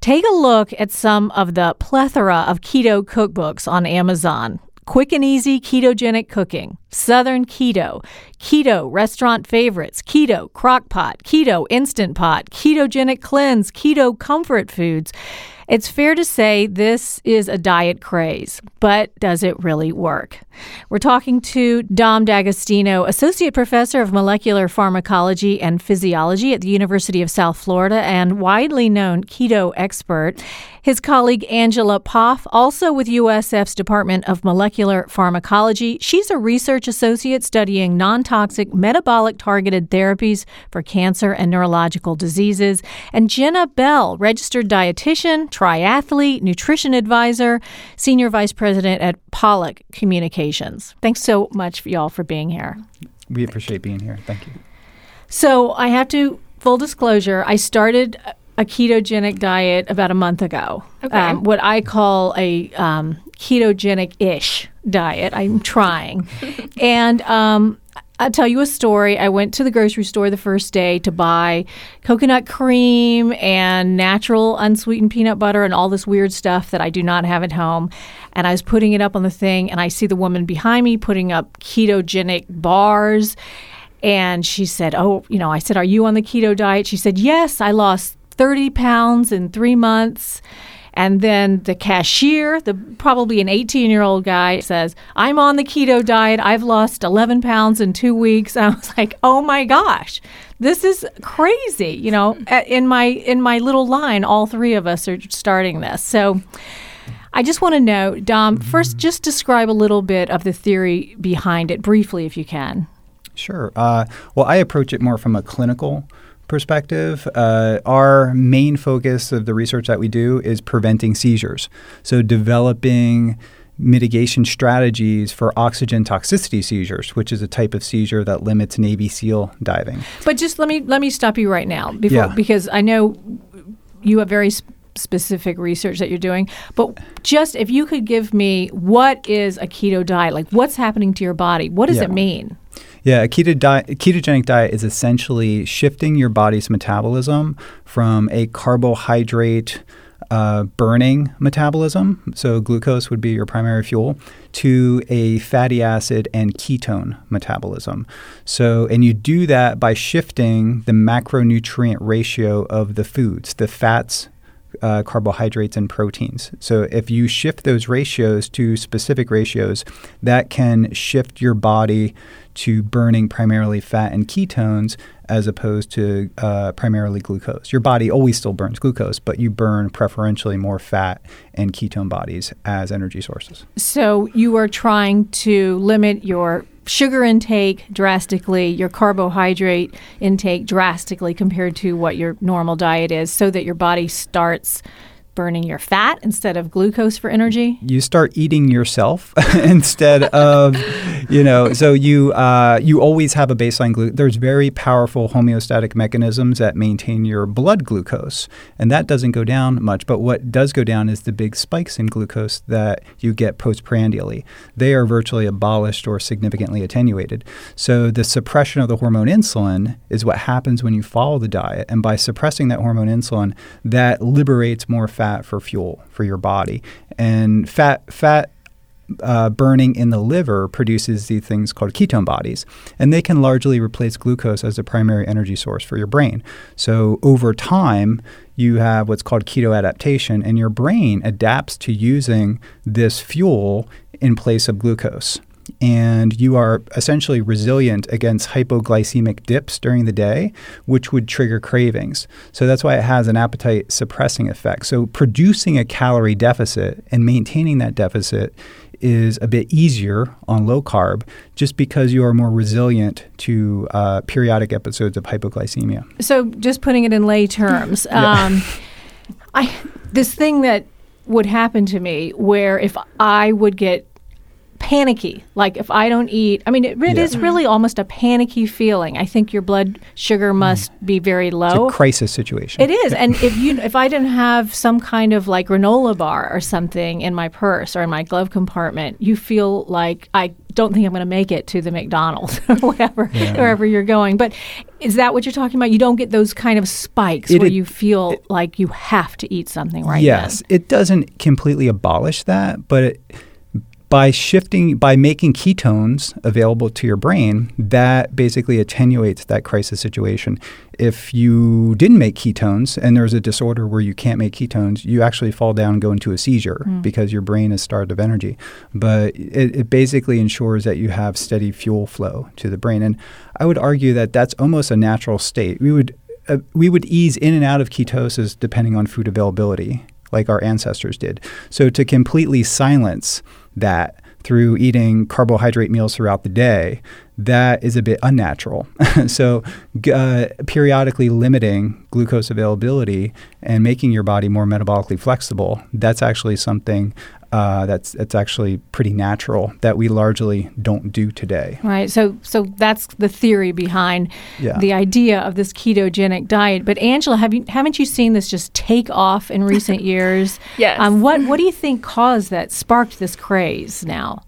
Take a look at some of the plethora of keto cookbooks on Amazon. Quick and easy ketogenic cooking, Southern Keto, Keto Restaurant Favorites, Keto Crockpot, Keto Instant Pot, Ketogenic Cleanse, Keto Comfort Foods. It's fair to say this is a diet craze, but does it really work? We're talking to Dom D'Agostino, Associate Professor of Molecular Pharmacology and Physiology at the University of South Florida and widely known keto expert. His colleague Angela Poff, also with USF's Department of Molecular Pharmacology, she's a research associate studying non toxic metabolic targeted therapies for cancer and neurological diseases. And Jenna Bell, registered dietitian, triathlete, nutrition advisor, senior vice president at Pollock Communications. Thanks so much, y'all, for being here. We appreciate being here. Thank you. So I have to, full disclosure, I started a ketogenic diet about a month ago. Okay. Um, what I call a um, ketogenic ish diet. I'm trying. and um, I'll tell you a story. I went to the grocery store the first day to buy coconut cream and natural unsweetened peanut butter and all this weird stuff that I do not have at home. And I was putting it up on the thing, and I see the woman behind me putting up ketogenic bars. And she said, Oh, you know, I said, Are you on the keto diet? She said, Yes, I lost 30 pounds in three months. And then the cashier, the probably an 18 year old guy, says, I'm on the keto diet. I've lost 11 pounds in two weeks. I was like, oh my gosh, this is crazy. You know, in my in my little line, all three of us are starting this. So I just want to know, Dom, first just describe a little bit of the theory behind it briefly, if you can. Sure. Uh, well, I approach it more from a clinical perspective, uh, our main focus of the research that we do is preventing seizures. So, developing mitigation strategies for oxygen toxicity seizures, which is a type of seizure that limits Navy SEAL diving. But just let me let me stop you right now before, Yeah. because I know you have very sp- specific research that you're doing. But just if you could give me what is a keto diet, like what's happening to your body, what does Yeah. it mean? Yeah, a ketogenic diet is essentially shifting your body's metabolism from a carbohydrate uh, burning metabolism, so glucose would be your primary fuel, to a fatty acid and ketone metabolism. So, and you do that by shifting the macronutrient ratio of the foods, the fats, uh, carbohydrates and proteins. So if you shift those ratios to specific ratios, that can shift your body to burning primarily fat and ketones as opposed to uh, primarily glucose. Your body always still burns glucose, but you burn preferentially more fat and ketone bodies as energy sources. So you are trying to limit your sugar intake drastically, your carbohydrate intake drastically compared to what your normal diet is, so that your body starts burning your fat instead of glucose for energy. you start eating yourself instead of you know so you uh, you always have a baseline glucose there's very powerful homeostatic mechanisms that maintain your blood glucose and that doesn't go down much but what does go down is the big spikes in glucose that you get postprandially they are virtually abolished or significantly attenuated so the suppression of the hormone insulin is what happens when you follow the diet and by suppressing that hormone insulin that liberates more fat for fuel for your body and fat fat uh, burning in the liver produces these things called ketone bodies, and they can largely replace glucose as the primary energy source for your brain. So over time, you have what's called keto adaptation, and your brain adapts to using this fuel in place of glucose. And you are essentially resilient against hypoglycemic dips during the day, which would trigger cravings. So that's why it has an appetite suppressing effect. So producing a calorie deficit and maintaining that deficit is a bit easier on low carb just because you are more resilient to uh, periodic episodes of hypoglycemia. So, just putting it in lay terms, Yeah. um, I this thing that would happen to me where if I would get panicky. Like if I don't eat, I mean, it, it Yeah. is really almost a panicky feeling. I think your blood sugar mm. must be very low. It's a crisis situation. It is, and if you if I didn't have some kind of like granola bar or something in my purse or in my glove compartment, you feel like I don't think I'm going to make it to the McDonald's or whatever wherever you're going. But is that what you're talking about? You don't get those kind of spikes It- where it- you feel like you have to eat something right yes, it doesn't completely abolish that, but it, by shifting, by making ketones available to your brain, that basically attenuates that crisis situation. If you didn't make ketones and there's a disorder where you can't make ketones, you actually fall down and go into a seizure because your brain is starved of energy. But it, it basically ensures that you have steady fuel flow to the brain. And I would argue that that's almost a natural state. We would uh, we would ease in and out of ketosis depending on food availability, like our ancestors did. So to completely silence that through eating carbohydrate meals throughout the day, that is a bit unnatural. so uh, periodically limiting glucose availability and making your body more metabolically flexible, that's actually something uh, that's that's actually pretty natural that we largely don't do today. Right. So so that's the theory behind Yeah. the idea of this ketogenic diet. But Angela, have you haven't you seen this just take off in recent years? Yes. Um, what what do you think caused that sparked this craze now?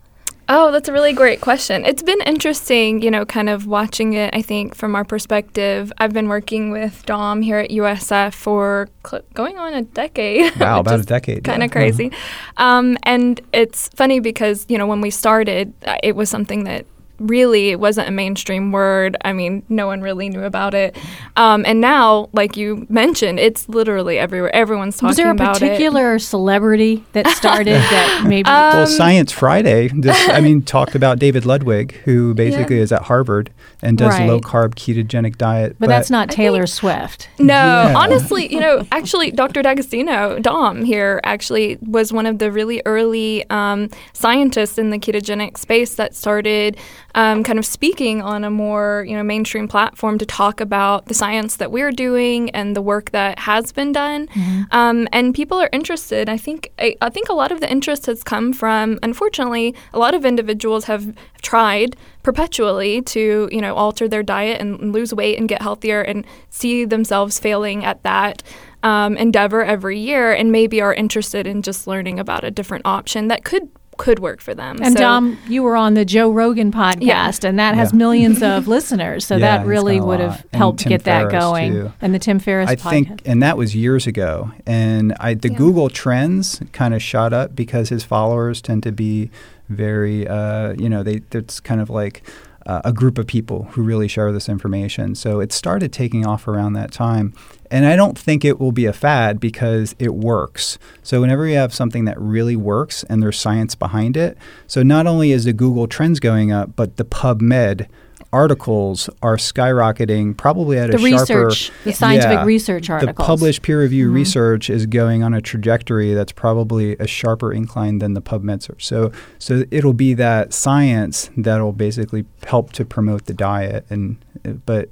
Oh, that's a really great question. It's been interesting, you know, kind of watching it, I think, from our perspective. I've been working with Dom here at USF for cl- going on a decade. Wow, about a decade, Kind yeah. of crazy. Um, and it's funny because, you know, when we started, uh, it was something that really it wasn't a mainstream word. I mean, no one really knew about it. Um, and now, like you mentioned, it's literally everywhere. Everyone's talking about it. Was there a about it. particular celebrity that started that maybe? Uh, Well, Um, Science Friday, this, I mean, talked about David Ludwig, who basically is at Harvard and does Right. low carb ketogenic diet. but that's not I Taylor think- Swift. No, Yeah. honestly, you know, actually, Dr. D'Agostino, Dom here, actually was one of the really early um, scientists in the ketogenic space that started um, kind of speaking on a more, you know, mainstream platform to talk about the science that we're doing and the work that has been done. Um, and people are interested. I think I, I think a lot of the interest has come from, unfortunately, a lot of individuals have tried perpetually to you know alter their diet and lose weight and get healthier and see themselves failing at that um, endeavor every year and maybe are interested in just learning about a different option that could could work for them And So- Dom, you were on the Joe Rogan podcast, Yeah. and that has Yeah. millions of listeners. So Yeah, that really would have helped Tim get that going. too. And the Tim Ferriss I podcast. think, and that was years ago. And I, the Yeah. Google trends kind of shot up because his followers tend to be very, uh, you know, they it's kind of like uh, a group of people who really share this information. So it started taking off around that time. And I don't think it will be a fad because it works. So whenever you have something that really works and there's science behind it, so not only is the Google trends going up, but the PubMed articles are skyrocketing probably at the a sharper the scientific Yeah. research articles. the published peer review Mhm. research is going on a trajectory that's probably a sharper incline than the PubMed search. So, so it'll be that science that'll basically help to promote the diet, and but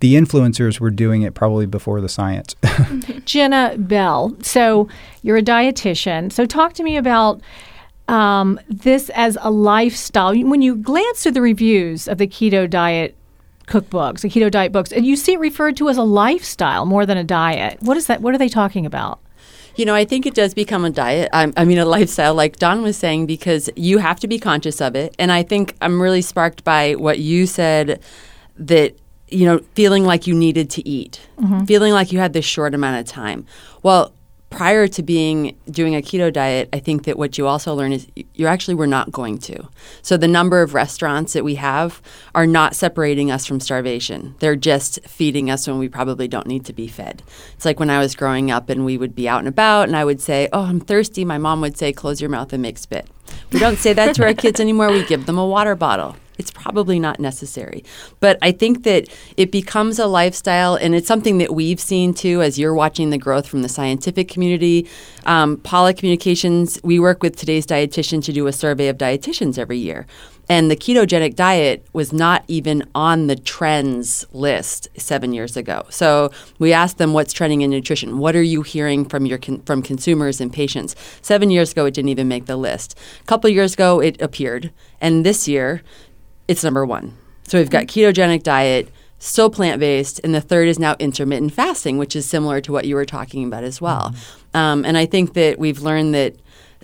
the influencers were doing it probably before the science. Jenna Bell. So you're a dietitian. So talk to me about um, this as a lifestyle. When you glance through the reviews of the keto diet cookbooks, the keto diet books, and you see it referred to as a lifestyle more than a diet. What is that? What are they talking about? You know, I think it does become a diet. I, I mean, a lifestyle, like Dom was saying, because you have to be conscious of it. And I think I'm really sparked by what you said that, you know, feeling like you needed to eat, mm-hmm. feeling like you had this short amount of time. Well, prior to being doing a keto diet, I think that what you also learn is you actually were not going to. So the number of restaurants that we have are not separating us from starvation. They're just feeding us when we probably don't need to be fed. It's like when I was growing up and we would be out and about and I would say, "Oh, I'm thirsty." My mom would say, "Close your mouth and make spit." We don't say that to our kids anymore. We give them a water bottle. It's probably not necessary. But I think that it becomes a lifestyle, and it's something that we've seen too as you're watching the growth from the scientific community. Um, Pollock Communications, we work with today's dietitian to do a survey of dietitians every year. And the ketogenic diet was not even on the trends list seven years ago. So we asked them what's trending in nutrition. What are you hearing from your con- from consumers and patients? Seven years ago, it didn't even make the list. A couple years ago, it appeared, and this year, it's number one. So we've got ketogenic diet, still plant based, and the third is now intermittent fasting, which is similar to what you were talking about as well. Um, and I think that we've learned that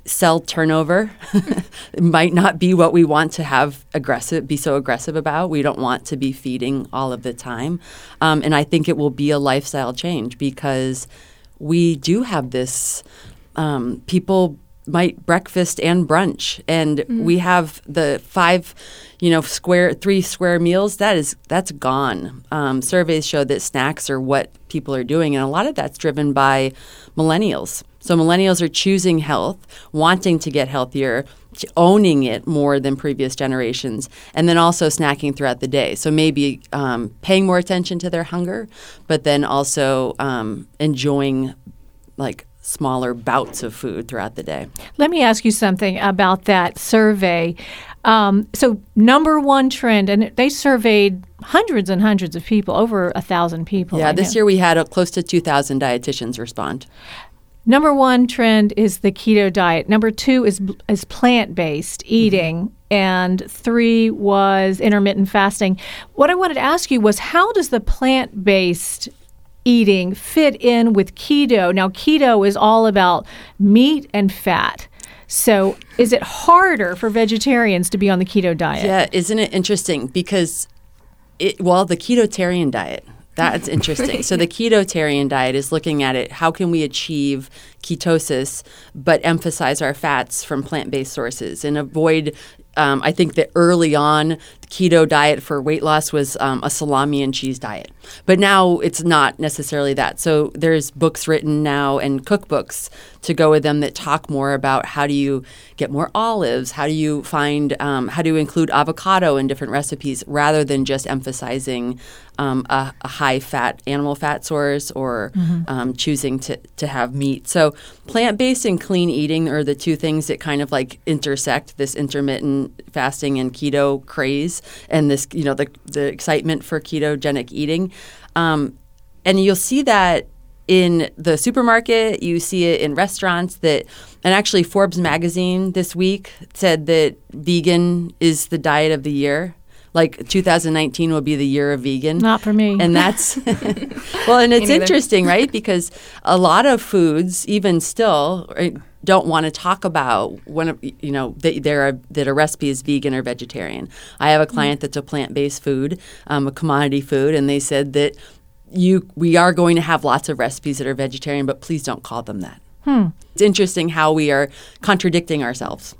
cell turnover might not be what we want to have aggressive be so aggressive about we don't want to be feeding all of the time um, and i think it will be a lifestyle change because we do have this um, people might breakfast and brunch and we have the five you know square three square meals that is that's gone um, surveys show that snacks are what people are doing and a lot of that's driven by millennials so millennials are choosing health wanting to get healthier owning it more than previous generations and then also snacking throughout the day so maybe um, paying more attention to their hunger but then also um, enjoying like smaller bouts of food throughout the day. Let me ask you something about that survey. Um, so, number one trend, and they surveyed hundreds and hundreds of people, over a thousand people. Yeah, I this know. year we had uh, close to 2,000 dietitians respond. Number one trend is the keto diet. Number two is is plant based eating, and three was intermittent fasting. What I wanted to ask you was, how does the plant based eating fit in with keto? Now, keto is all about meat and fat. So, is it harder for vegetarians to be on the keto diet? Yeah, isn't it interesting? Because, it, well, the ketotarian diet, that's interesting. so, the ketotarian diet is looking at it how can we achieve ketosis but emphasize our fats from plant based sources and avoid. Um, I think that early on, keto diet for weight loss was um, a salami and cheese diet. But now it's not necessarily that. So there's books written now and cookbooks to go with them that talk more about how do you get more olives, how do you find, um, how do you include avocado in different recipes rather than just emphasizing um, a, a high fat animal fat source or um, choosing to, to have meat. So plant based and clean eating are the two things that kind of like intersect this intermittent fasting and keto craze and this, you know, the, the excitement for ketogenic eating. Um, and you'll see that in the supermarket, you see it in restaurants that, and actually Forbes magazine this week said that vegan is the diet of the year. Like 2019 will be the year of vegan. Not for me. And that's well, and it's interesting, right? Because a lot of foods, even still, don't want to talk about when you know that there are that a recipe is vegan or vegetarian. I have a client that's a plant-based food, um, a commodity food, and they said that you we are going to have lots of recipes that are vegetarian, but please don't call them that. It's interesting how we are contradicting ourselves.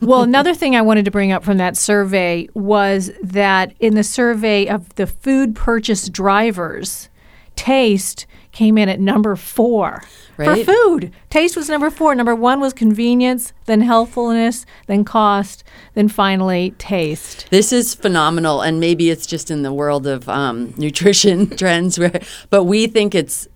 Well, another thing I wanted to bring up from that survey was that in the survey of the food purchase drivers, taste came in at number four Right. for food. Taste was number four. Number one was convenience, then healthfulness, then cost, then finally taste. This is phenomenal, and maybe it's just in the world of um, nutrition trends, where, but we think it's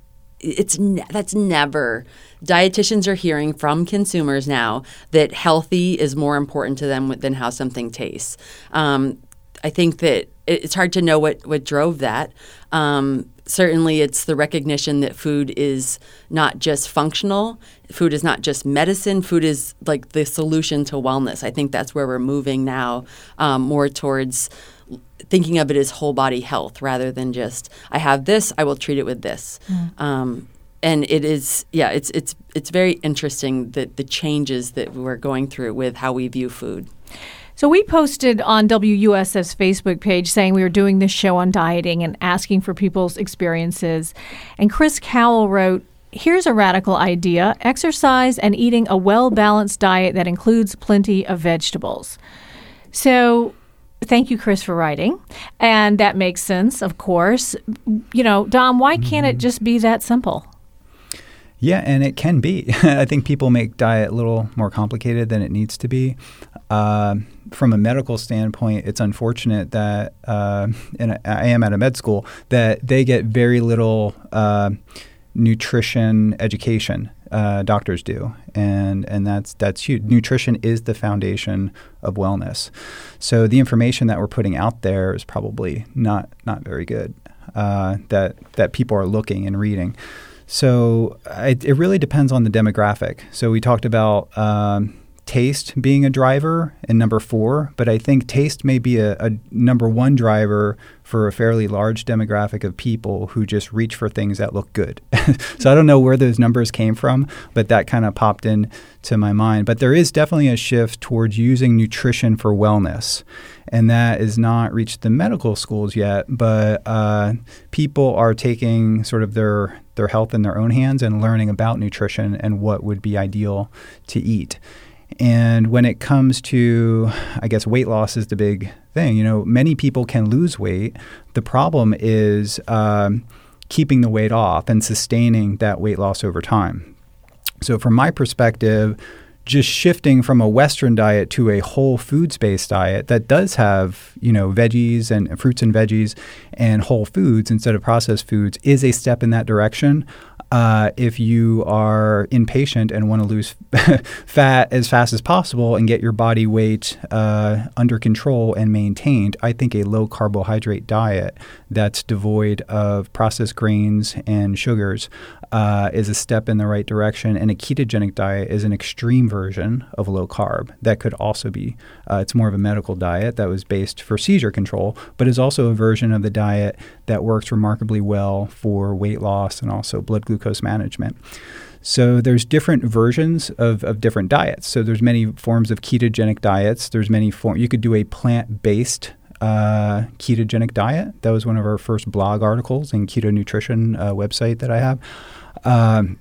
it's ne- that's never. Dietitians are hearing from consumers now that healthy is more important to them than how something tastes. Um, I think that it- it's hard to know what what drove that. Um, certainly, it's the recognition that food is not just functional. Food is not just medicine. Food is like the solution to wellness. I think that's where we're moving now, um, more towards thinking of it as whole body health rather than just I have this, I will treat it with this. Um, and it is, yeah, it's it's it's very interesting that the changes that we're going through with how we view food. So we posted on WUSF's Facebook page saying we were doing this show on dieting and asking for people's experiences. And Chris Cowell wrote, Here's a radical idea exercise and eating a well balanced diet that includes plenty of vegetables. So, thank you, Chris, for writing. And that makes sense, of course. You know, Dom, why can't it just be that simple? Yeah, and it can be. I think people make diet a little more complicated than it needs to be. Uh, from a medical standpoint, it's unfortunate that, uh, and I am at a med school, that they get very little. Uh, nutrition education. Uh, doctors do, and and that's that's huge. Nutrition is the foundation of wellness. So the information that we're putting out there is probably not not very good. Uh, that that people are looking and reading. So it, it really depends on the demographic. So we talked about. Um, taste being a driver and number four, but I think taste may be a, a, number one driver for a fairly large demographic of people who just reach for things that look good. so I don't know where those numbers came from, but that kind of popped in to my mind. But there is definitely a shift towards using nutrition for wellness. And that is not reached the medical schools yet, but uh, people are taking sort of their their health in their own hands and learning about nutrition and what would be ideal to eat. And when it comes to, I guess, weight loss is the big thing. You know, many people can lose weight. The problem is um, keeping the weight off and sustaining that weight loss over time. So, from my perspective, just shifting from a Western diet to a whole foods based diet that does have, you know, veggies and fruits and veggies and whole foods instead of processed foods is a step in that direction. Uh, if you are impatient and want to lose fat as fast as possible and get your body weight uh, under control and maintained, I think a low carbohydrate diet that's devoid of processed grains and sugars uh, is a step in the right direction. And a ketogenic diet is an extreme version of low carb that could also be, uh, it's more of a medical diet that was based for seizure control, but is also a version of the diet that works remarkably well for weight loss and also blood glucose management. So there's different versions of, of different diets. So there's many forms of ketogenic diets. There's many forms. You could do a plant-based uh, ketogenic diet. That was one of our first blog articles in Keto Nutrition uh, website that I have. Um,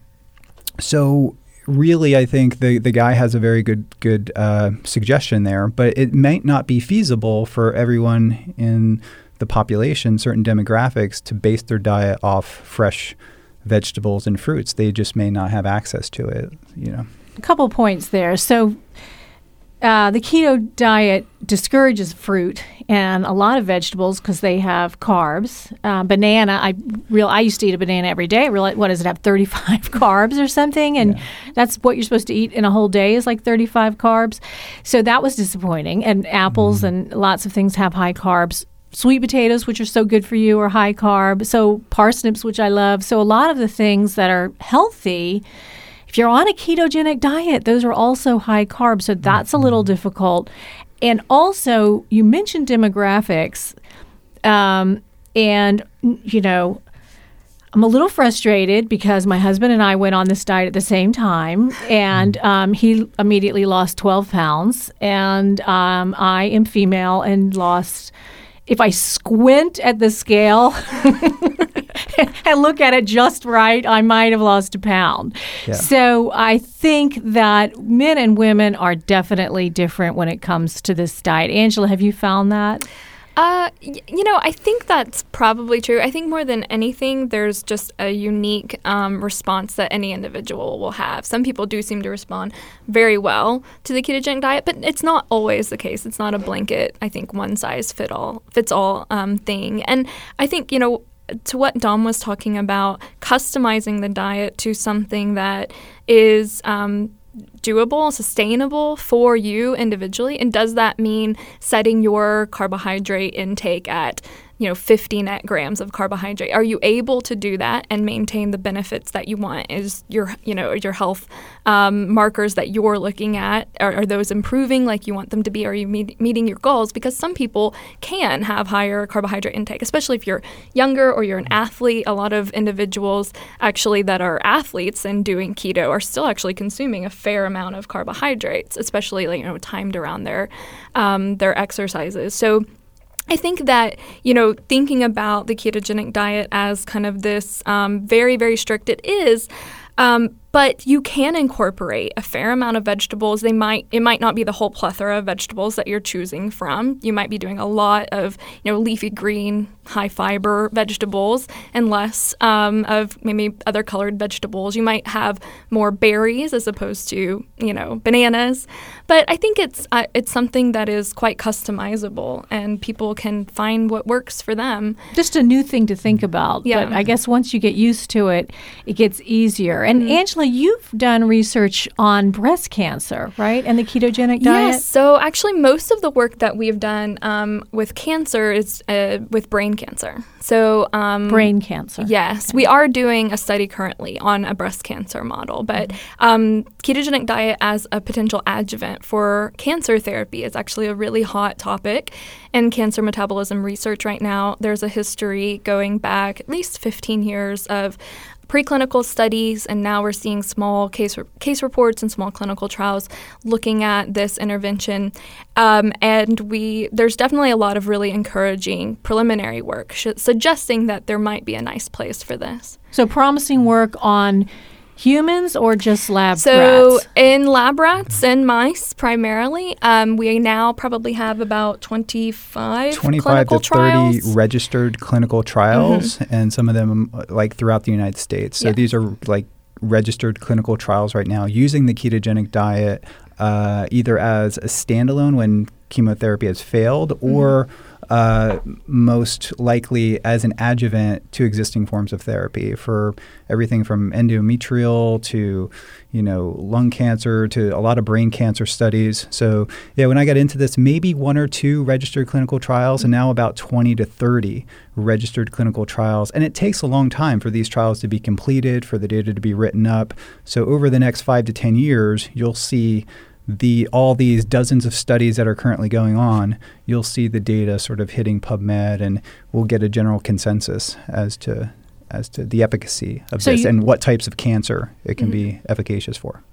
so really, I think the the guy has a very good good uh, suggestion there, but it might not be feasible for everyone in the population, certain demographics, to base their diet off fresh vegetables and fruits. They just may not have access to it. You know. A couple points there. So uh, the keto diet discourages fruit and a lot of vegetables because they have carbs. Uh, banana, I real I used to eat a banana every day. Really, what does it have? Thirty five carbs or something, and yeah. that's what you're supposed to eat in a whole day is like thirty five carbs. So that was disappointing. And apples mm. and lots of things have high carbs. Sweet potatoes, which are so good for you, are high carb. So parsnips, which I love. So a lot of the things that are healthy if you're on a ketogenic diet, those are also high carb, so that's a little mm-hmm. difficult. And also, you mentioned demographics, um, and you know, I'm a little frustrated because my husband and I went on this diet at the same time, and mm-hmm. um, he immediately lost 12 pounds, and um, I am female and lost. If I squint at the scale, and look at it just right, I might have lost a pound. Yeah. So I think that men and women are definitely different when it comes to this diet. Angela, have you found that? Uh, y- you know, I think that's probably true. I think more than anything, there's just a unique um, response that any individual will have. Some people do seem to respond very well to the ketogenic diet, but it's not always the case. It's not a blanket. I think one size fit all fits all um, thing. And I think you know to what Dom was talking about, customizing the diet to something that is um, doable, sustainable for you individually? And does that mean setting your carbohydrate intake at you know 50 net grams of carbohydrate. Are you able to do that and maintain the benefits that you want? Is your you know your health um, markers that you're looking at are, are, those improving like you want them to be? Are you meet, meeting your goals? Because some people can have higher carbohydrate intake especially if you're younger or you're an athlete. A lot of individuals actually that are athletes and doing keto are still actually consuming a fair amount of carbohydrates especially like, you know timed around their um, their exercises. So I think that, you know, thinking about the ketogenic diet as kind of this um, very, very strict, it is. Um, but you can incorporate a fair amount of vegetables. They might it might not be the whole plethora of vegetables that you're choosing from. You might be doing a lot of you know leafy green, high fiber vegetables, and less um, of maybe other colored vegetables. You might have more berries as opposed to you know bananas. But I think it's uh, it's something that is quite customizable, and people can find what works for them. Just a new thing to think about. Yeah. But I guess once you get used to it, it gets easier. And Angela, you've done research on breast cancer, right? And the ketogenic diet? Yes. So actually, most of the work that we've done um, with cancer is uh, with brain cancer. So um, Brain cancer. Yes, we are doing a study currently on a breast cancer model, but um, ketogenic diet as a potential adjuvant for cancer therapy is actually a really hot topic in cancer metabolism research right now. There's a history going back at least 15 years of preclinical studies, and now we're seeing small case case reports and small clinical trials looking at this intervention. Um, and we there's definitely a lot of really encouraging preliminary work sh- suggesting that there might be a nice place for this. So promising work on humans or just lab rats? So rats? in lab rats and mice primarily, um, we now probably have about 25, 25 clinical to 30 trials. Mm-hmm. registered clinical trials, and some of them uh, like throughout the United States. So Yeah. these are like registered clinical trials right now using the ketogenic diet uh, either as a standalone when chemotherapy has failed Mm-hmm. Uh, most likely as an adjuvant to existing forms of therapy for everything from endometrial to you know lung cancer to a lot of brain cancer studies. So yeah when i got into this maybe one or two registered clinical trials and now about 20 to 30 registered clinical trials. And it takes a long time for these trials to be completed for the data to be written up. So over the next 5 to 10 years you'll see the all these dozens of studies that are currently going on, you'll see the data sort of hitting PubMed, and we'll get a general consensus as to as to the efficacy of So this you- and what types of cancer it can mm-hmm. be efficacious for.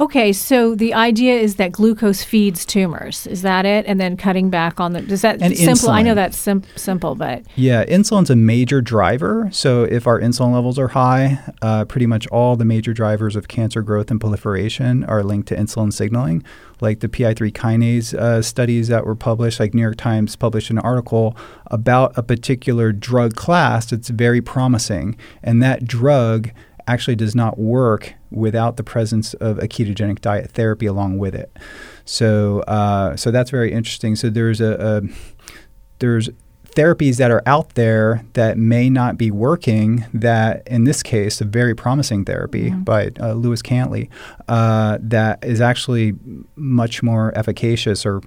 Okay, so the idea is that glucose feeds tumors. Is that it? And then cutting back on the. does that And simple? I know that's sim- simple, but Yeah, insulin's a major driver. So if our insulin levels are high, uh, pretty much all the major drivers of cancer growth and proliferation are linked to insulin signaling. Like the PI3 kinase uh, studies that were published, like New York Times published an article about a particular drug class that's very promising, and that drug actually does not work without the presence of a ketogenic diet therapy along with it. So, uh, so that's very interesting. So there's a, a there's therapies that are out there that may not be working that in this case a very promising therapy by uh, lewis cantley uh, that is actually much more efficacious or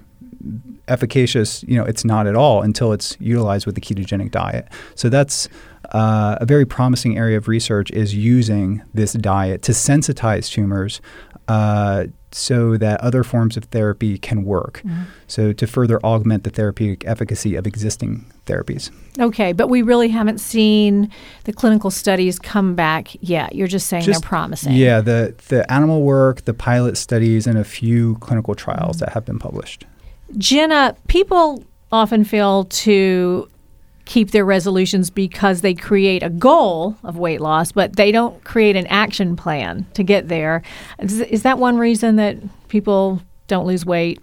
efficacious you know it's not at all until it's utilized with the ketogenic diet so that's uh, a very promising area of research is using this diet to sensitize tumors uh, so that other forms of therapy can work. So to further augment the therapeutic efficacy of existing therapies. okay, but we really haven't seen the clinical studies come back yet. You're just saying Just- they're promising. Yeah, the the animal work, the pilot studies, and a few clinical trials that have been published. Jenna, people often fail to keep their resolutions because they create a goal of weight loss, but they don't create an action plan to get there. Is, is that one reason that people don't lose weight?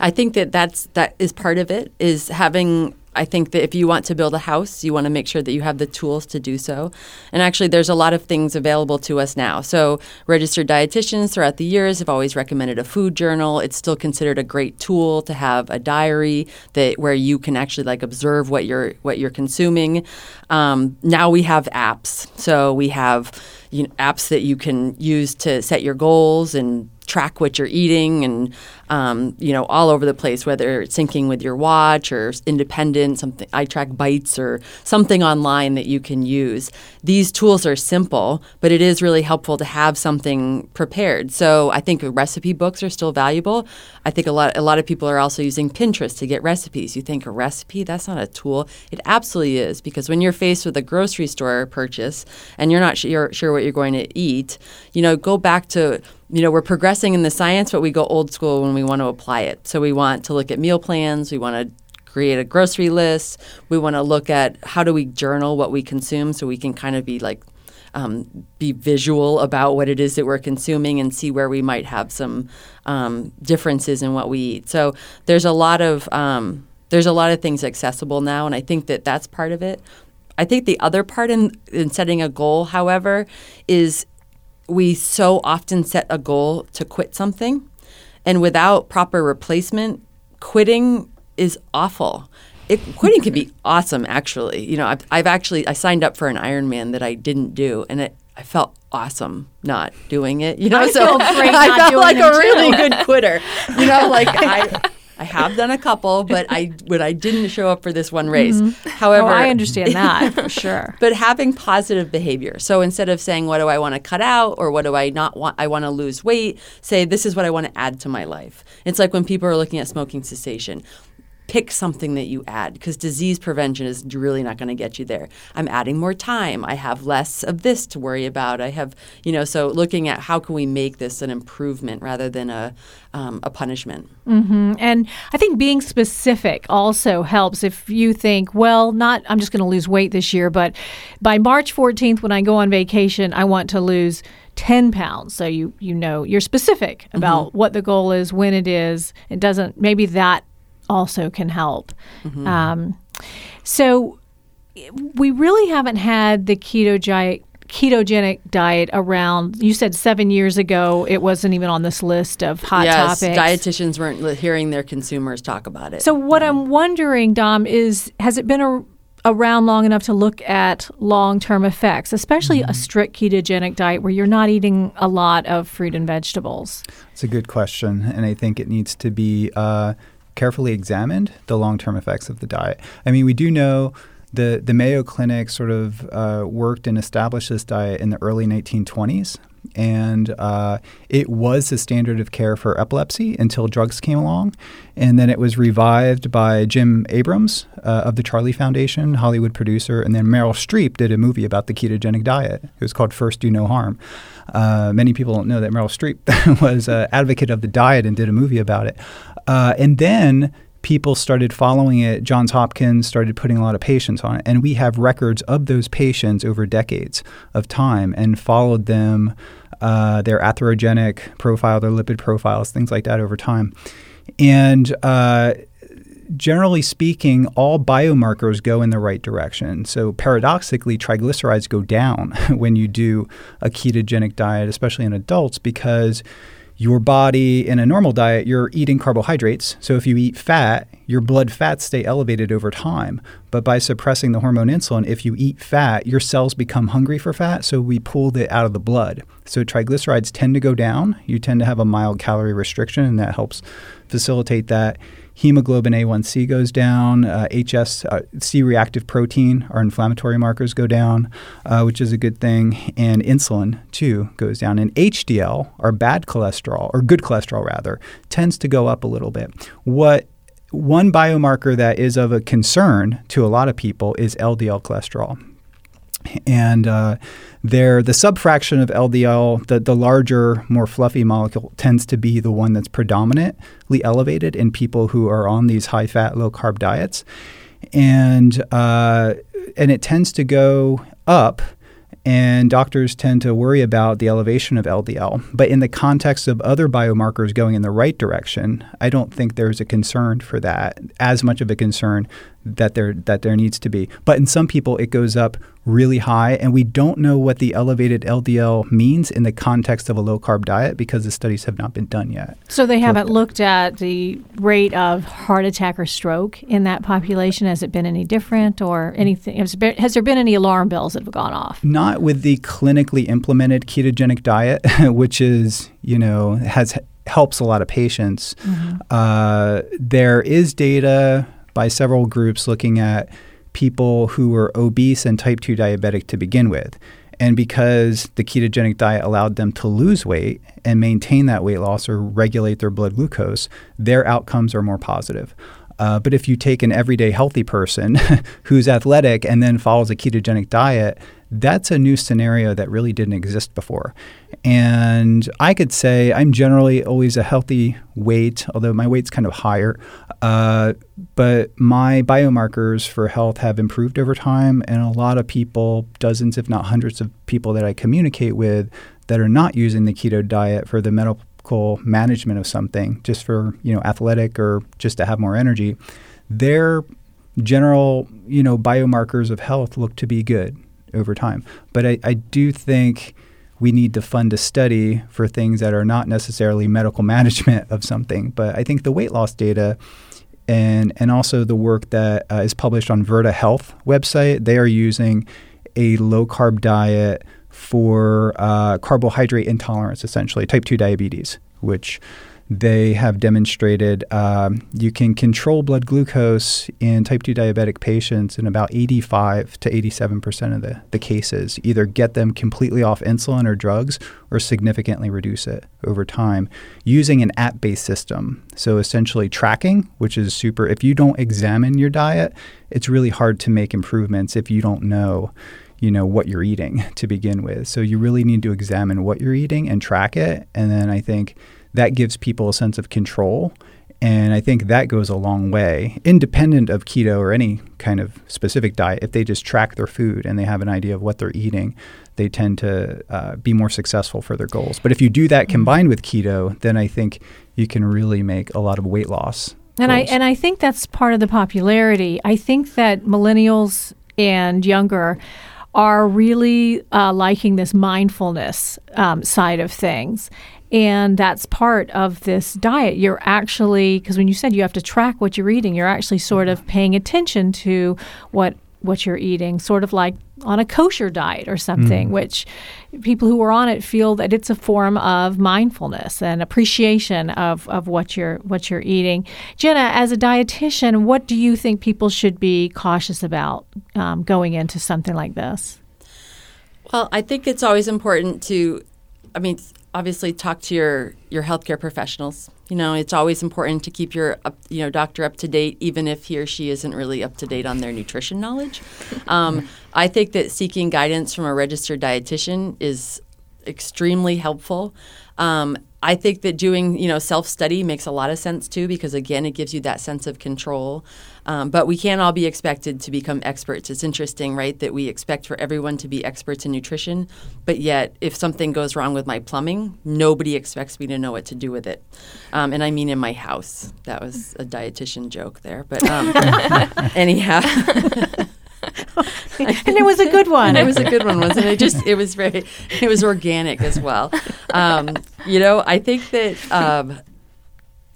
I think that that's that is part of it is having I think that if you want to build a house, you want to make sure that you have the tools to do so. And actually there's a lot of things available to us now. So registered dietitians throughout the years have always recommended a food journal. It's still considered a great tool to have a diary that where you can actually like observe what you're what you're consuming. Um, now we have apps. So we have you know, apps that you can use to set your goals and track what you're eating and um, you know all over the place whether it's syncing with your watch or independent something iTrackBites or something online that you can use. These tools are simple but it is really helpful to have something prepared. So i think recipe books are still valuable. I think a lot a lot of people are also using pinterest to get recipes. You think a recipe that's not a tool. It absolutely is because when you're faced with a grocery store purchase and you're not sure, sure what you're going to eat you know go back to you know, we're progressing in the science, but we go old school when we want to apply it. So we want to look at meal plans, we want to create a grocery list, we want to look at how do we journal what we consume so we can kind of be like um, be visual about what it is that we're consuming and see where we might have some um, differences in what we eat. So there's a lot of um, there's a lot of things accessible now, and I think that that's part of it. I think the other part in, in setting a goal, however, is we so often set a goal to quit something, and without proper replacement, quitting is awful. It, quitting can be awesome, actually. You know, I've, I've actually I signed up for an Ironman that I didn't do, and it I felt awesome not doing it. You know, I so I felt like a really good quitter. You know, like I. I have done a couple, but I but I didn't show up for this one race. Mm-hmm. However, Oh, I understand that for sure. but having positive behavior. So instead of saying what do I want to cut out or what do I not want I want to lose weight, say this is what I want to add to my life. It's like when people are looking at smoking cessation. Pick something that you add because disease prevention is really not going to get you there. I'm adding more time. I have less of this to worry about. I have, you know, so looking at how can we make this an improvement rather than a, um, a punishment. And I think being specific also helps if you think, well, not I'm just going to lose weight this year, but by March 14th when I go on vacation, I want to lose 10 pounds. So you you know, you're specific about what the goal is, when it is. It doesn't maybe that also can help. Um, so we really haven't had the ketogenic ketogenic diet around you said 7 years ago it wasn't even on this list of hot yes, topics dietitians weren't hearing their consumers talk about it. so what I'm wondering, Dom, is has it been a, around long enough to look at long-term effects, especially a strict ketogenic diet where you're not eating a lot of fruit and vegetables? It's a good question, and I think it needs to be uh, carefully examined the long term effects of the diet. I mean, we do know the, the Mayo Clinic sort of uh, worked and established this diet in the early 1920s. And uh, it was the standard of care for epilepsy until drugs came along. And then it was revived by Jim Abrahams uh, of the Charlie Foundation, Hollywood producer. And then Meryl Streep did a movie about the ketogenic diet. It was called First Do No Harm. Uh, many people don't know that Meryl Streep was an advocate of the diet and did a movie about it. Uh, and then people started following it. Johns Hopkins started putting a lot of patients on it. And we have records of those patients over decades of time and followed them, uh, their atherogenic profile, their lipid profiles, things like that over time. And uh, generally speaking, all biomarkers go in the right direction. So paradoxically, triglycerides go down when you do a ketogenic diet, especially in adults, because your body in a normal diet, you're eating carbohydrates. So if you eat fat, your blood fats stay elevated over time. But by suppressing the hormone insulin, if you eat fat, your cells become hungry for fat. So we pulled it out of the blood. So triglycerides tend to go down. You tend to have a mild calorie restriction, and that helps facilitate that. Hemoglobin A1C goes down. Uh, HS, uh, C reactive protein, our inflammatory markers go down, uh, which is a good thing. And insulin, too, goes down. And HDL, our bad cholesterol, or good cholesterol rather, tends to go up a little bit. What one biomarker that is of a concern to a lot of people is LDL cholesterol and uh, there the subfraction of LDL, the, the larger, more fluffy molecule, tends to be the one that's predominantly elevated in people who are on these high fat, low carb diets, and uh, and it tends to go up. And doctors tend to worry about the elevation of LDL. But in the context of other biomarkers going in the right direction, I don't think there's a concern for that, as much of a concern that there that there needs to be. But in some people it goes up really high and we don't know what the elevated LDL means in the context of a low carb diet because the studies have not been done yet. So they haven't looked at the rate of heart attack or stroke in that population. Has it been any different or anything? Has, been, has there been any alarm bells that have gone off? Not with the clinically implemented ketogenic diet, which is, you know, has helps a lot of patients. Uh, there is data by several groups looking at people who were obese and type 2 diabetic to begin with. And because the ketogenic diet allowed them to lose weight and maintain that weight loss or regulate their blood glucose, their outcomes are more positive. Uh, but if you take an everyday healthy person who's athletic and then follows a ketogenic diet, that's a new scenario that really didn't exist before. And I could say I'm generally always a healthy weight, although my weight's kind of higher. Uh, but my biomarkers for health have improved over time, and a lot of people, dozens if not hundreds of people that I communicate with, that are not using the keto diet for the medical management of something, just for you know athletic or just to have more energy, their general you know biomarkers of health look to be good over time. But I, I do think we need to fund a study for things that are not necessarily medical management of something. But I think the weight loss data and and also the work that uh, is published on Virta Health website, they are using a low carb diet for uh, carbohydrate intolerance, essentially type two diabetes, which they have demonstrated um, you can control blood glucose in type 2 diabetic patients in about 85 to 87 percent of the, the cases, either get them completely off insulin or drugs or significantly reduce it over time using an app based system. So essentially, tracking, which is super, if you don't examine your diet, it's really hard to make improvements if you don't know you know what you're eating to begin with. So you really need to examine what you're eating and track it. And then I think that gives people a sense of control. And I think that goes a long way, independent of keto or any kind of specific diet. If they just track their food and they have an idea of what they're eating, they tend to uh, be more successful for their goals. But if you do that mm-hmm. combined with keto, then I think you can really make a lot of weight loss. And goals. I and I think that's part of the popularity. I think that millennials and younger are really uh, liking this mindfulness um, side of things. And that's part of this diet. You're actually, because when you said you have to track what you're eating, you're actually sort of paying attention to what what you're eating, sort of like on a kosher diet or something, mm. which people who are on it feel that it's a form of mindfulness and appreciation of, of what you're what you're eating. Jenna, as a dietitian, what do you think people should be cautious about um, going into something like this? Well, I think it's always important to, I mean, obviously talk to your your healthcare professionals. You know, it's always important to keep your up, you know doctor up to date, even if he or she isn't really up to date on their nutrition knowledge. Um, I think that seeking guidance from a registered dietitian is extremely helpful. Um, I think that doing you know self study makes a lot of sense too because again it gives you that sense of control. Um, but we can't all be expected to become experts. It's interesting, right, that we expect for everyone to be experts in nutrition, but yet if something goes wrong with my plumbing, nobody expects me to know what to do with it. Um, and I mean in my house. That was a dietitian joke there, but um, anyhow. and it was a good one. it was a good one, wasn't it? Just it was very, it was organic as well. Um, you know, I think that um,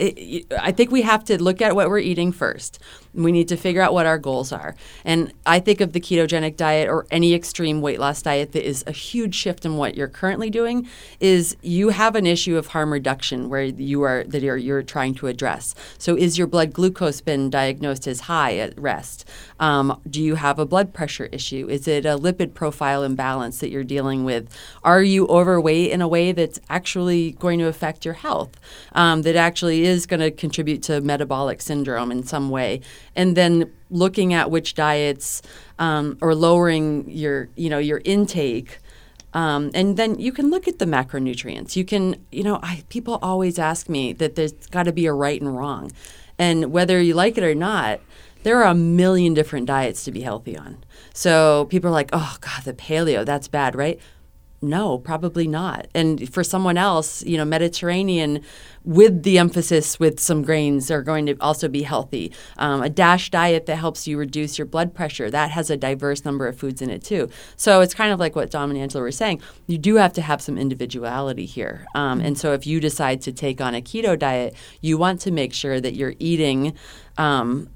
it, I think we have to look at what we're eating first. We need to figure out what our goals are. And I think of the ketogenic diet or any extreme weight loss diet that is a huge shift in what you're currently doing is you have an issue of harm reduction where you are that you're, you're trying to address. So is your blood glucose been diagnosed as high at rest? Um, do you have a blood pressure issue? Is it a lipid profile imbalance that you're dealing with? Are you overweight in a way that's actually going to affect your health? Um, that actually is going to contribute to metabolic syndrome in some way? And then looking at which diets um, or lowering your you know your intake um, and then you can look at the macronutrients. You can you know I, people always ask me that there's got to be a right and wrong and whether you like it or not there are a million different diets to be healthy on. So people are like oh god the paleo that's bad right no, probably not. And for someone else, you know, Mediterranean with the emphasis with some grains are going to also be healthy. Um, a DASH diet that helps you reduce your blood pressure, that has a diverse number of foods in it too. So it's kind of like what Dom and Angela were saying. You do have to have some individuality here. Um, and so if you decide to take on a keto diet, you want to make sure that you're eating. Um,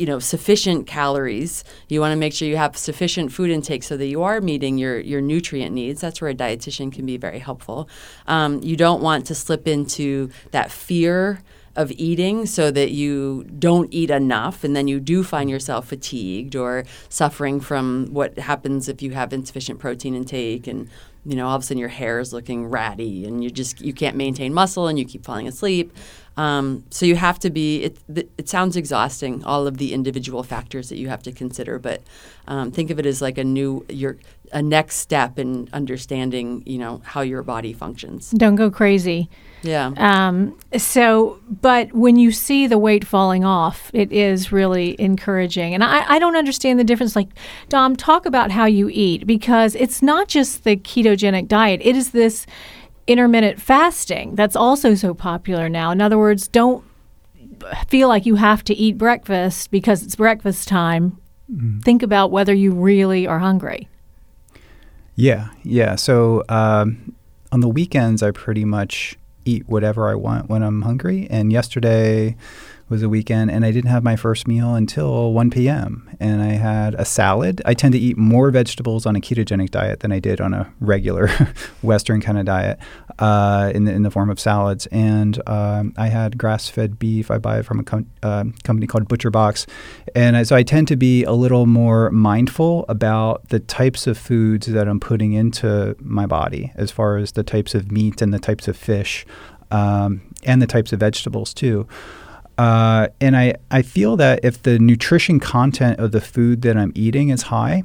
you know sufficient calories. You want to make sure you have sufficient food intake so that you are meeting your your nutrient needs. That's where a dietitian can be very helpful. Um, you don't want to slip into that fear of eating so that you don't eat enough and then you do find yourself fatigued or suffering from what happens if you have insufficient protein intake and you know all of a sudden your hair is looking ratty and you just you can't maintain muscle and you keep falling asleep um, so you have to be. It, it sounds exhausting, all of the individual factors that you have to consider, but um, think of it as like a new. You're a next step in understanding, you know, how your body functions. Don't go crazy. Yeah. Um, so, but when you see the weight falling off, it is really encouraging. And I, I don't understand the difference. Like, Dom, talk about how you eat because it's not just the ketogenic diet, it is this intermittent fasting that's also so popular now. In other words, don't feel like you have to eat breakfast because it's breakfast time. Think about whether you really are hungry. Yeah, yeah. So um, on the weekends, I pretty much eat whatever I want when I'm hungry. And yesterday was a weekend, and I didn't have my first meal until 1 p.m. And I had a salad. I tend to eat more vegetables on a ketogenic diet than I did on a regular Western kind of diet uh, in, the, in the form of salads. And um, I had grass fed beef. I buy it from a com- uh, company called Butcher Box. And I, so I tend to be a little more mindful about the types of foods that I'm putting into my body, as far as the types of meat and the types of fish. Um, and the types of vegetables too. Uh, and I, I feel that if the nutrition content of the food that I'm eating is high,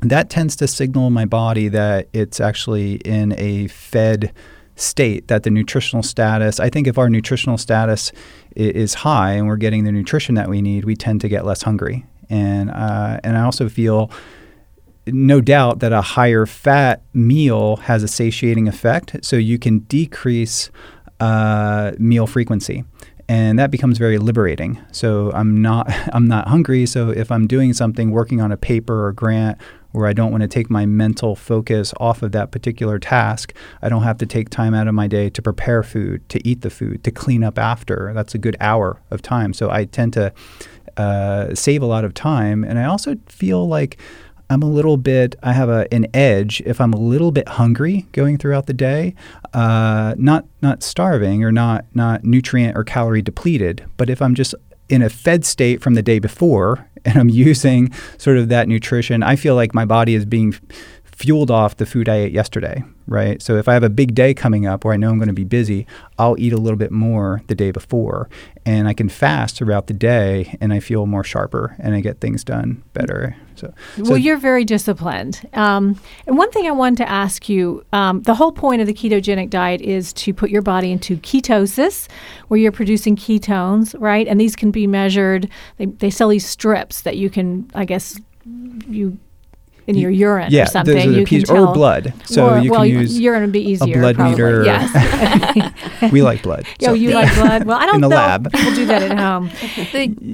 that tends to signal my body that it's actually in a fed state, that the nutritional status, I think if our nutritional status is high and we're getting the nutrition that we need, we tend to get less hungry. And, uh, and I also feel no doubt that a higher fat meal has a satiating effect. So you can decrease uh, meal frequency. And that becomes very liberating. So I'm not I'm not hungry. So if I'm doing something, working on a paper or grant where I don't want to take my mental focus off of that particular task, I don't have to take time out of my day to prepare food, to eat the food, to clean up after. That's a good hour of time. So I tend to uh, save a lot of time, and I also feel like I'm a little bit, I have a, an edge. If I'm a little bit hungry going throughout the day, uh, not not starving or not not nutrient or calorie depleted, but if I'm just in a fed state from the day before and I'm using sort of that nutrition, I feel like my body is being fueled off the food I ate yesterday, right? So if I have a big day coming up where I know I'm going to be busy, I'll eat a little bit more the day before and I can fast throughout the day and I feel more sharper and I get things done better. So, well, you're very disciplined. Um, and one thing I wanted to ask you um, the whole point of the ketogenic diet is to put your body into ketosis, where you're producing ketones, right? And these can be measured. They, they sell these strips that you can, I guess, you in your urine yeah, or something. those are the you can tell. or blood. So Or- you well, can use urine would be easier. blood probably. meter. Yes. we like blood. Oh, So- you like blood? Well, I don't In the know lab. if people do that at home.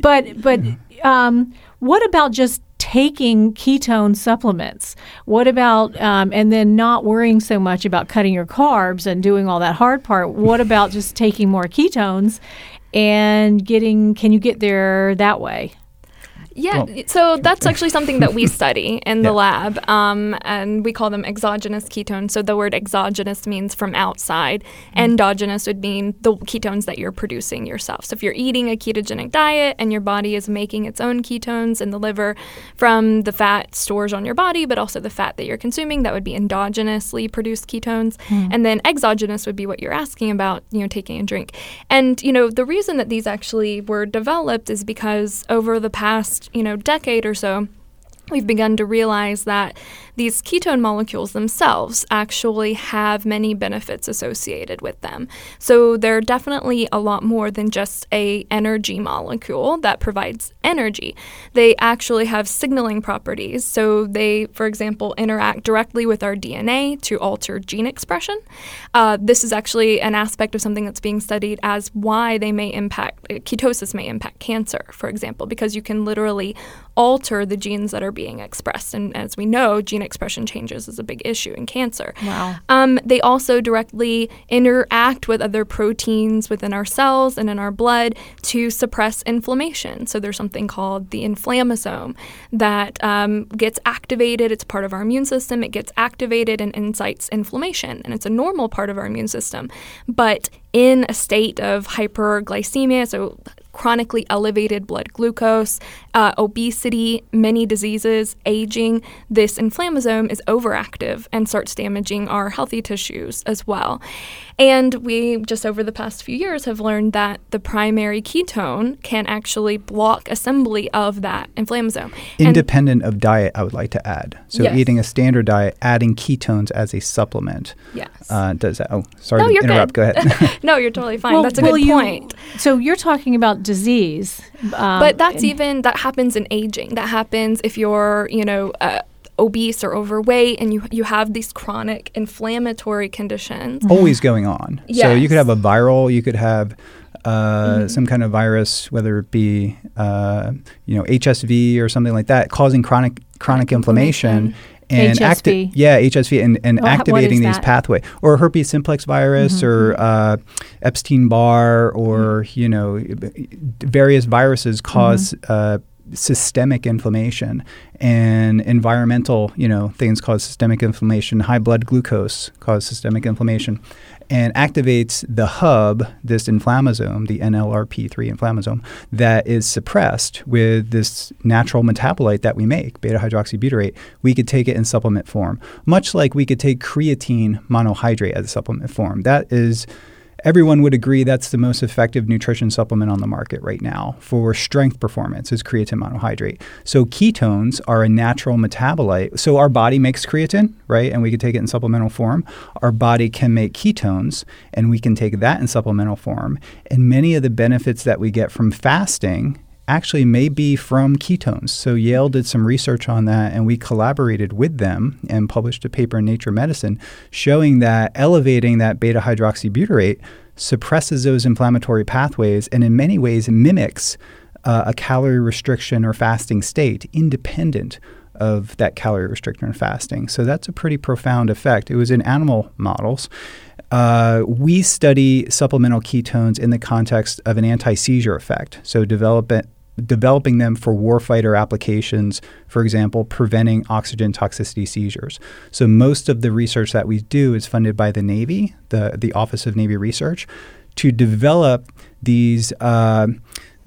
But but um, what about just taking ketone supplements? What about um, and then not worrying so much about cutting your carbs and doing all that hard part? What about just taking more ketones and getting? Can you get there that way? Yeah, Well- so that's actually something that we study in the Yeah. lab, um, and we call them exogenous ketones. So the word exogenous means from outside. Endogenous would mean the ketones that you're producing yourself. So if you're eating a ketogenic diet and your body is making its own ketones in the liver from the fat stores on your body, but also the fat that you're consuming, that would be endogenously produced ketones. And then exogenous would be what you're asking about, you know, taking a drink. And, you know, the reason that these actually were developed is because over the past, you know, decade or so, we've begun to realize that these ketone molecules themselves actually have many benefits associated with them. So they're definitely a lot more than just a energy molecule that provides energy. They actually have signaling properties. So they, for example, interact directly with our DNA to alter gene expression. Uh, this is actually an aspect of something that's being studied as why they may impact ketosis may impact cancer, for example, because you can literally alter the genes that are being expressed. And as we know, gene expression changes is a big issue in cancer. Wow. Um, they also directly interact with other proteins within our cells and in our blood to suppress inflammation. So there's something called the inflammasome that um, gets activated. It's part of our immune system. It gets activated and incites inflammation, and it's a normal part of our immune system. But in a state of hyperglycemia, so chronically elevated blood glucose, uh, obesity, many diseases, aging, this inflammasome is overactive and starts damaging our healthy tissues as well. And we just over the past few years have learned that the primary ketone can actually block assembly of that inflammasome. And- Independent of diet, I would like to add. So Yes. eating a standard diet, adding ketones as a supplement yes. uh, does that. Oh, sorry No, to interrupt. good. Go ahead. no, you're totally fine. Well, That's a will good you- point. So you're talking about disease, um, but that's and- even that happens in aging. That happens if you're, you know, uh, obese or overweight, and you you have these chronic inflammatory conditions. Always going on. So you could have a viral. You could have. Uh, Some kind of virus, whether it be uh, you know HSV or something like that, causing chronic chronic inflammation, and HSV. yeah HSV and, and what activating these that? pathway or herpes simplex virus or uh, Epstein Barr or you know various viruses cause uh, systemic inflammation and environmental you know things cause systemic inflammation. High blood glucose cause systemic inflammation and activates the hub this inflammasome the NLRP3 inflammasome that is suppressed with this natural metabolite that we make beta hydroxybutyrate. We could take it in supplement form much like we could take creatine monohydrate as a supplement form. That is everyone would agree that's the most effective nutrition supplement on the market right now for strength performance is creatine monohydrate. So ketones are a natural metabolite. So our body makes creatine, right? And we can take it in supplemental form. Our body can make ketones and we can take that in supplemental form. And many of the benefits that we get from fasting actually may be from ketones. So Yale did some research on that and we collaborated with them and published a paper in Nature Medicine showing that elevating that beta hydroxybutyrate suppresses those inflammatory pathways and in many ways mimics uh, a calorie restriction or fasting state independent of that calorie restriction or fasting. So that's a pretty profound effect. It was in animal models. Uh, we study supplemental ketones in the context of an anti seizure effect. So, develop it, developing them for warfighter applications, for example, preventing oxygen toxicity seizures. So, most of the research that we do is funded by the Navy, the, the Office of Navy Research, to develop these. Uh,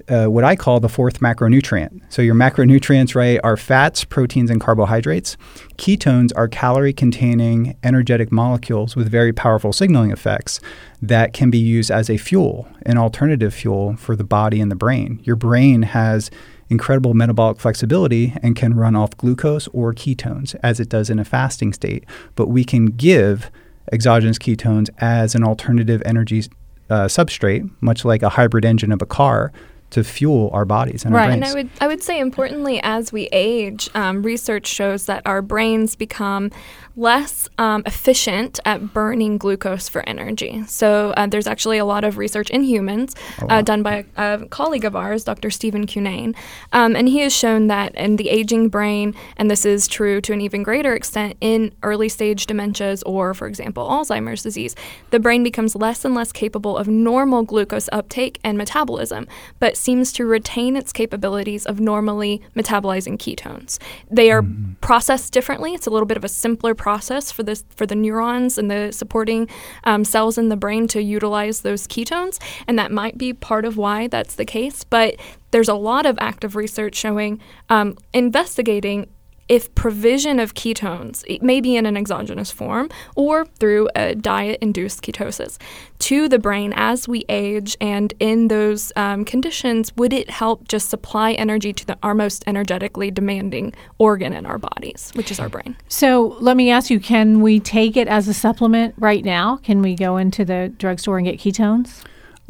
uh, what I call the fourth macronutrient. So, your macronutrients, right, are fats, proteins, and carbohydrates. Ketones are calorie containing energetic molecules with very powerful signaling effects that can be used as a fuel, an alternative fuel for the body and the brain. Your brain has incredible metabolic flexibility and can run off glucose or ketones as it does in a fasting state. But we can give exogenous ketones as an alternative energy uh, substrate, much like a hybrid engine of a car, to fuel our bodies and Right. our And. I would I would say importantly, as we age, um, research shows that our brains become less um, efficient at burning glucose for energy. So uh, there's actually a lot of research in humans uh, done by a, a colleague of ours, Dr. Stephen Cunnane, um, and he has shown that in the aging brain, and this is true to an even greater extent in early stage dementias or, for example, Alzheimer's disease, the brain becomes less and less capable of normal glucose uptake and metabolism, but seems to retain its capabilities of normally metabolizing ketones. They are processed differently. It's a little bit of a simpler process for this for the neurons and the supporting um, cells in the brain to utilize those ketones, and that might be part of why that's the case. But there's a lot of active research showing um, investigating if provision of ketones, it may be in an exogenous form or through a diet induced ketosis, to the brain as we age and in those um, conditions, would it help just supply energy to the, our most energetically demanding organ in our bodies, which is our brain? So let me ask you: Can we take it as a supplement right now? Can we go into the drugstore and get ketones?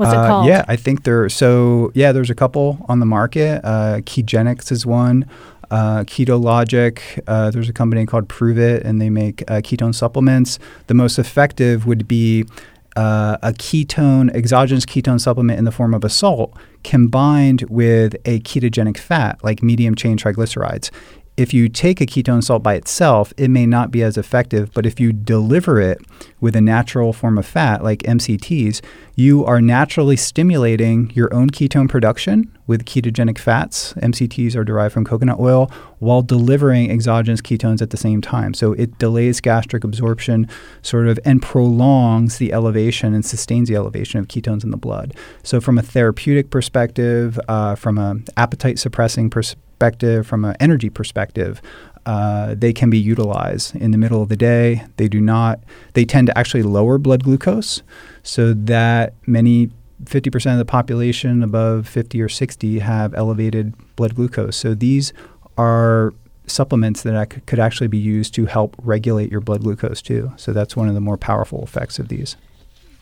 What's Uh, it called? Yeah, I think there. So yeah, there's a couple on the market. Uh, Ketogenics is one. Uh, Keto Logic. Uh, there's a company called Pruvit, and they make uh, ketone supplements. The most effective would be uh, a ketone, exogenous ketone supplement in the form of a salt, combined with a ketogenic fat like medium chain triglycerides. If you take a ketone salt by itself, it may not be as effective. But if you deliver it with a natural form of fat like MCTs, you are naturally stimulating your own ketone production with ketogenic fats. MCTs are derived from coconut oil while delivering exogenous ketones at the same time. So it delays gastric absorption sort of and prolongs the elevation and sustains the elevation of ketones in the blood. So from a therapeutic perspective, uh, from an appetite suppressing perspective, perspective, from an energy perspective, uh, they can be utilized in the middle of the day. They do not, they tend to actually lower blood glucose so that many 50% of the population above 50 or 60 have elevated blood glucose. So these are supplements that could actually be used to help regulate your blood glucose too. So that's one of the more powerful effects of these.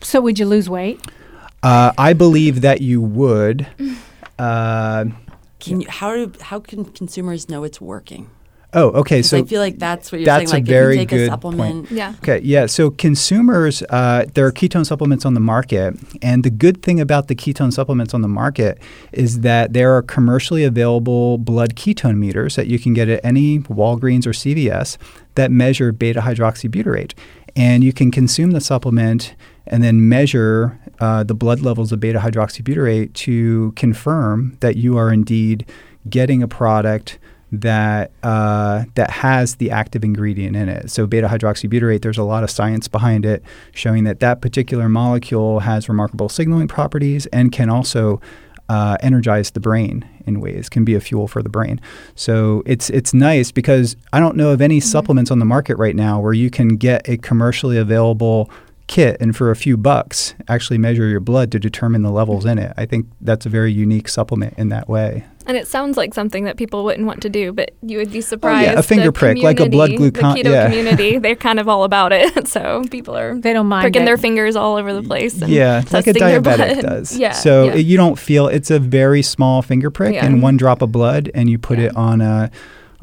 So would you lose weight? Uh, I believe that you would. Uh, can you, how do how can consumers know it's working? Oh, okay. So I feel like that's what you're that's saying. Like a very if you take good a supplement, point. Yeah. Okay. Yeah. So consumers, uh, there are ketone supplements on the market, and the good thing about the ketone supplements on the market is that there are commercially available blood ketone meters that you can get at any Walgreens or CVS that measure beta hydroxybutyrate, and you can consume the supplement and then measure uh, the blood levels of beta hydroxybutyrate to confirm that you are indeed getting a product that uh, that has the active ingredient in it. So beta hydroxybutyrate, there's a lot of science behind it showing that that particular molecule has remarkable signaling properties and can also uh, energize the brain in ways, can be a fuel for the brain. So it's it's nice because I don't know of any mm-hmm. supplements on the market right now where you can get a commercially available kit and for a few bucks actually measure your blood to determine the levels in it. I think that's a very unique supplement in that way. And it sounds like something that people wouldn't want to do, but you would be surprised. Oh, yeah, a finger prick, like a blood glucon. The keto yeah. community, they're kind of all about it. So people are they don't mind pricking it. their fingers all over the place. yeah, like a diabetic does. Yeah. So yeah. you don't feel it's a very small finger prick yeah. and one drop of blood, and you put yeah. it on a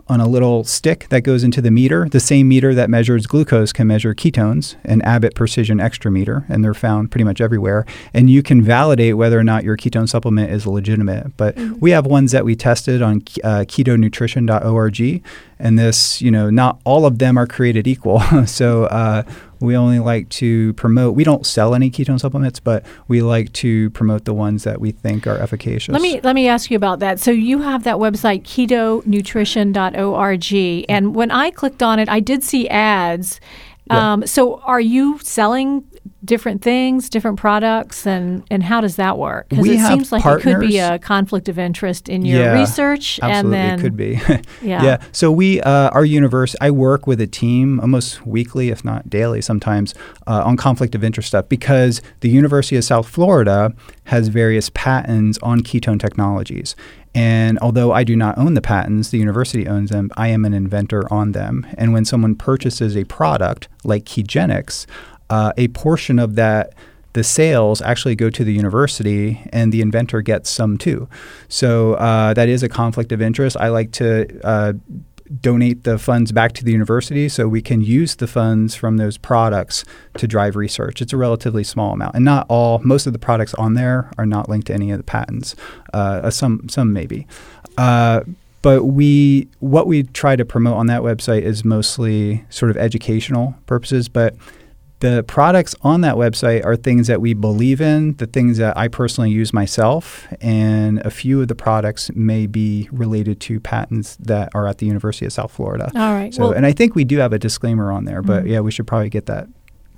on a little stick that goes into the meter. The same meter that measures glucose can measure ketones, an Abbott Precision Xtra meter, and they're found pretty much everywhere. And you can validate whether or not your ketone supplement is legitimate. But mm-hmm. we have ones that we tested on uh, ketonutrition.org, and this, you know, not all of them are created equal. so uh, we only like to promote. We don't sell any ketone supplements, but we like to promote the ones that we think are efficacious. Let me let me ask you about that. So you have that website ketonutrition.org, and when I clicked on it, I did see ads. Yeah. Um, so are you selling different things, different products, and and how does that work? Because it seems like partners. it could be a conflict of interest in your yeah, research, absolutely, and then it could be. yeah. yeah. So we, uh, our universe, I work with a team almost weekly, if not daily, sometimes uh, on conflict of interest stuff because the University of South Florida has various patents on ketone technologies. And although I do not own the patents, the university owns them, I am an inventor on them. And when someone purchases a product like Ketogenics, uh, a portion of that the sales actually go to the university and the inventor gets some too. So uh, that is a conflict of interest. I like to uh, donate the funds back to the university so we can use the funds from those products to drive research. It's a relatively small amount, and not all. Most of the products on there are not linked to any of the patents. Uh, some some maybe. Uh, but we what we try to promote on that website is mostly sort of educational purposes, but the products on that website are things that we believe in, the things that I personally use myself, and a few of the products may be related to patents that are at the University of South Florida. All right. So, well, and I think we do have a disclaimer on there, but mm-hmm. yeah, we should probably get that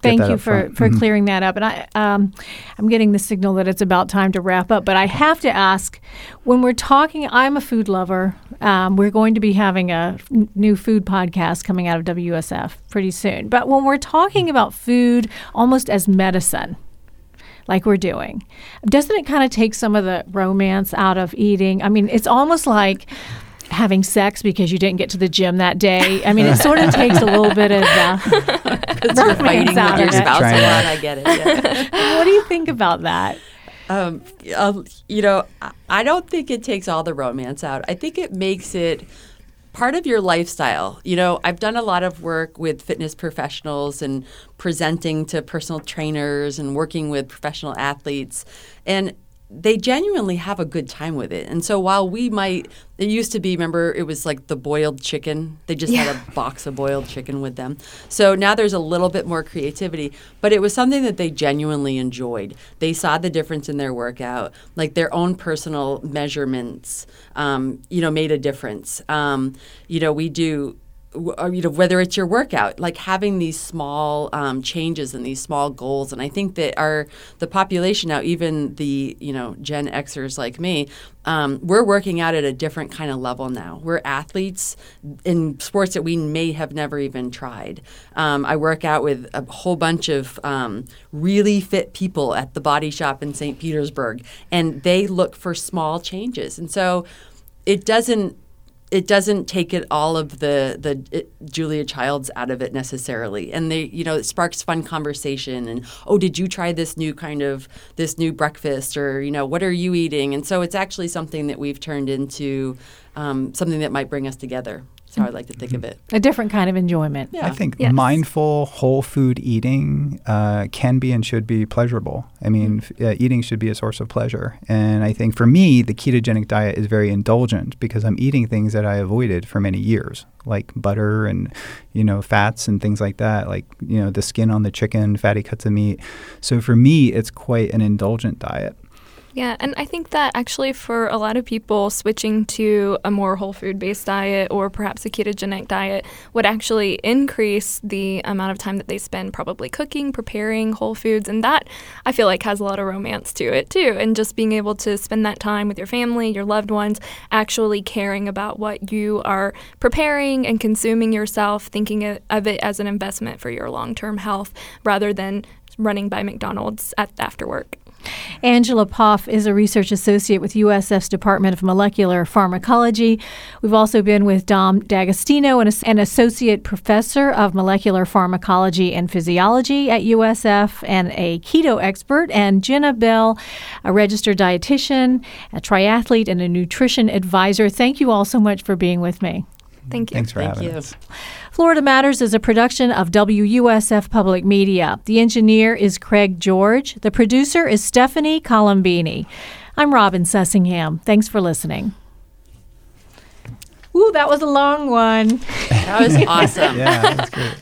Thank you for, for mm-hmm. clearing that up. And I, um, I'm getting the signal that it's about time to wrap up. But I have to ask when we're talking, I'm a food lover. Um, we're going to be having a f- new food podcast coming out of WSF pretty soon. But when we're talking about food almost as medicine, like we're doing, doesn't it kind of take some of the romance out of eating? I mean, it's almost like having sex because you didn't get to the gym that day. I mean, it sort of takes a little bit of uh, you're fighting with your spouse a lot. I get it. Yeah. what do you think about that? Um, uh, you know, I don't think it takes all the romance out. I think it makes it part of your lifestyle. You know, I've done a lot of work with fitness professionals and presenting to personal trainers and working with professional athletes. And they genuinely have a good time with it. And so while we might, it used to be, remember, it was like the boiled chicken. They just had a box of boiled chicken with them. So now there's a little bit more creativity, but it was something that they genuinely enjoyed. They saw the difference in their workout, like their own personal measurements, um, you know, made a difference. Um, you know, we do or, you know whether it's your workout like having these small um, changes and these small goals. And i think that our the population now even the you know gen xers like me um, we're working out at a different kind of level now. We're athletes in sports that we may have never even tried. Um, i work out with a whole bunch of um, really fit people at the body shop in st petersburg and they look for small changes. And so it doesn't it doesn't take it all of the the it, Julia Childs out of it necessarily, and they you know it sparks fun conversation and oh did you try this new kind of this new breakfast or you know what are you eating? And so it's actually something that we've turned into um, something that might bring us together. That's how I like to think of it. A different kind of enjoyment. Yeah. I think Yes. mindful, whole food eating uh, can be and should be pleasurable. I mean, f- uh, eating should be a source of pleasure. And I think for me, the ketogenic diet is very indulgent because I'm eating things that I avoided for many years, like butter and, you know, fats and things like that, like, you know, the skin on the chicken, fatty cuts of meat. So for me, it's quite an indulgent diet. Yeah, and I think that actually for a lot of people, switching to a more whole food based diet or perhaps a ketogenic diet would actually increase the amount of time that they spend probably cooking, preparing whole foods. And that I feel like has a lot of romance to it too. And just being able to spend that time with your family, your loved ones, actually caring about what you are preparing and consuming yourself, thinking of- it as an investment for your long term health rather than running by McDonald's at after work. Angela Poff is a research associate with USF's Department of Molecular Pharmacology. We've also been with Dom D'Agostino, an, an associate professor of molecular pharmacology and physiology at USF and a keto expert, and Jenna Bell, a registered dietitian, a triathlete, and a nutrition advisor. Thank you all so much for being with me. Thank you. Thanks for Thank having you. us. Florida Matters is a production of WUSF Public Media. The engineer is Craig George. The producer is Stephanie Colombini. I'm Robin Sussingham. Thanks for listening. Ooh, that was a long one. That was awesome. Yeah, that's great.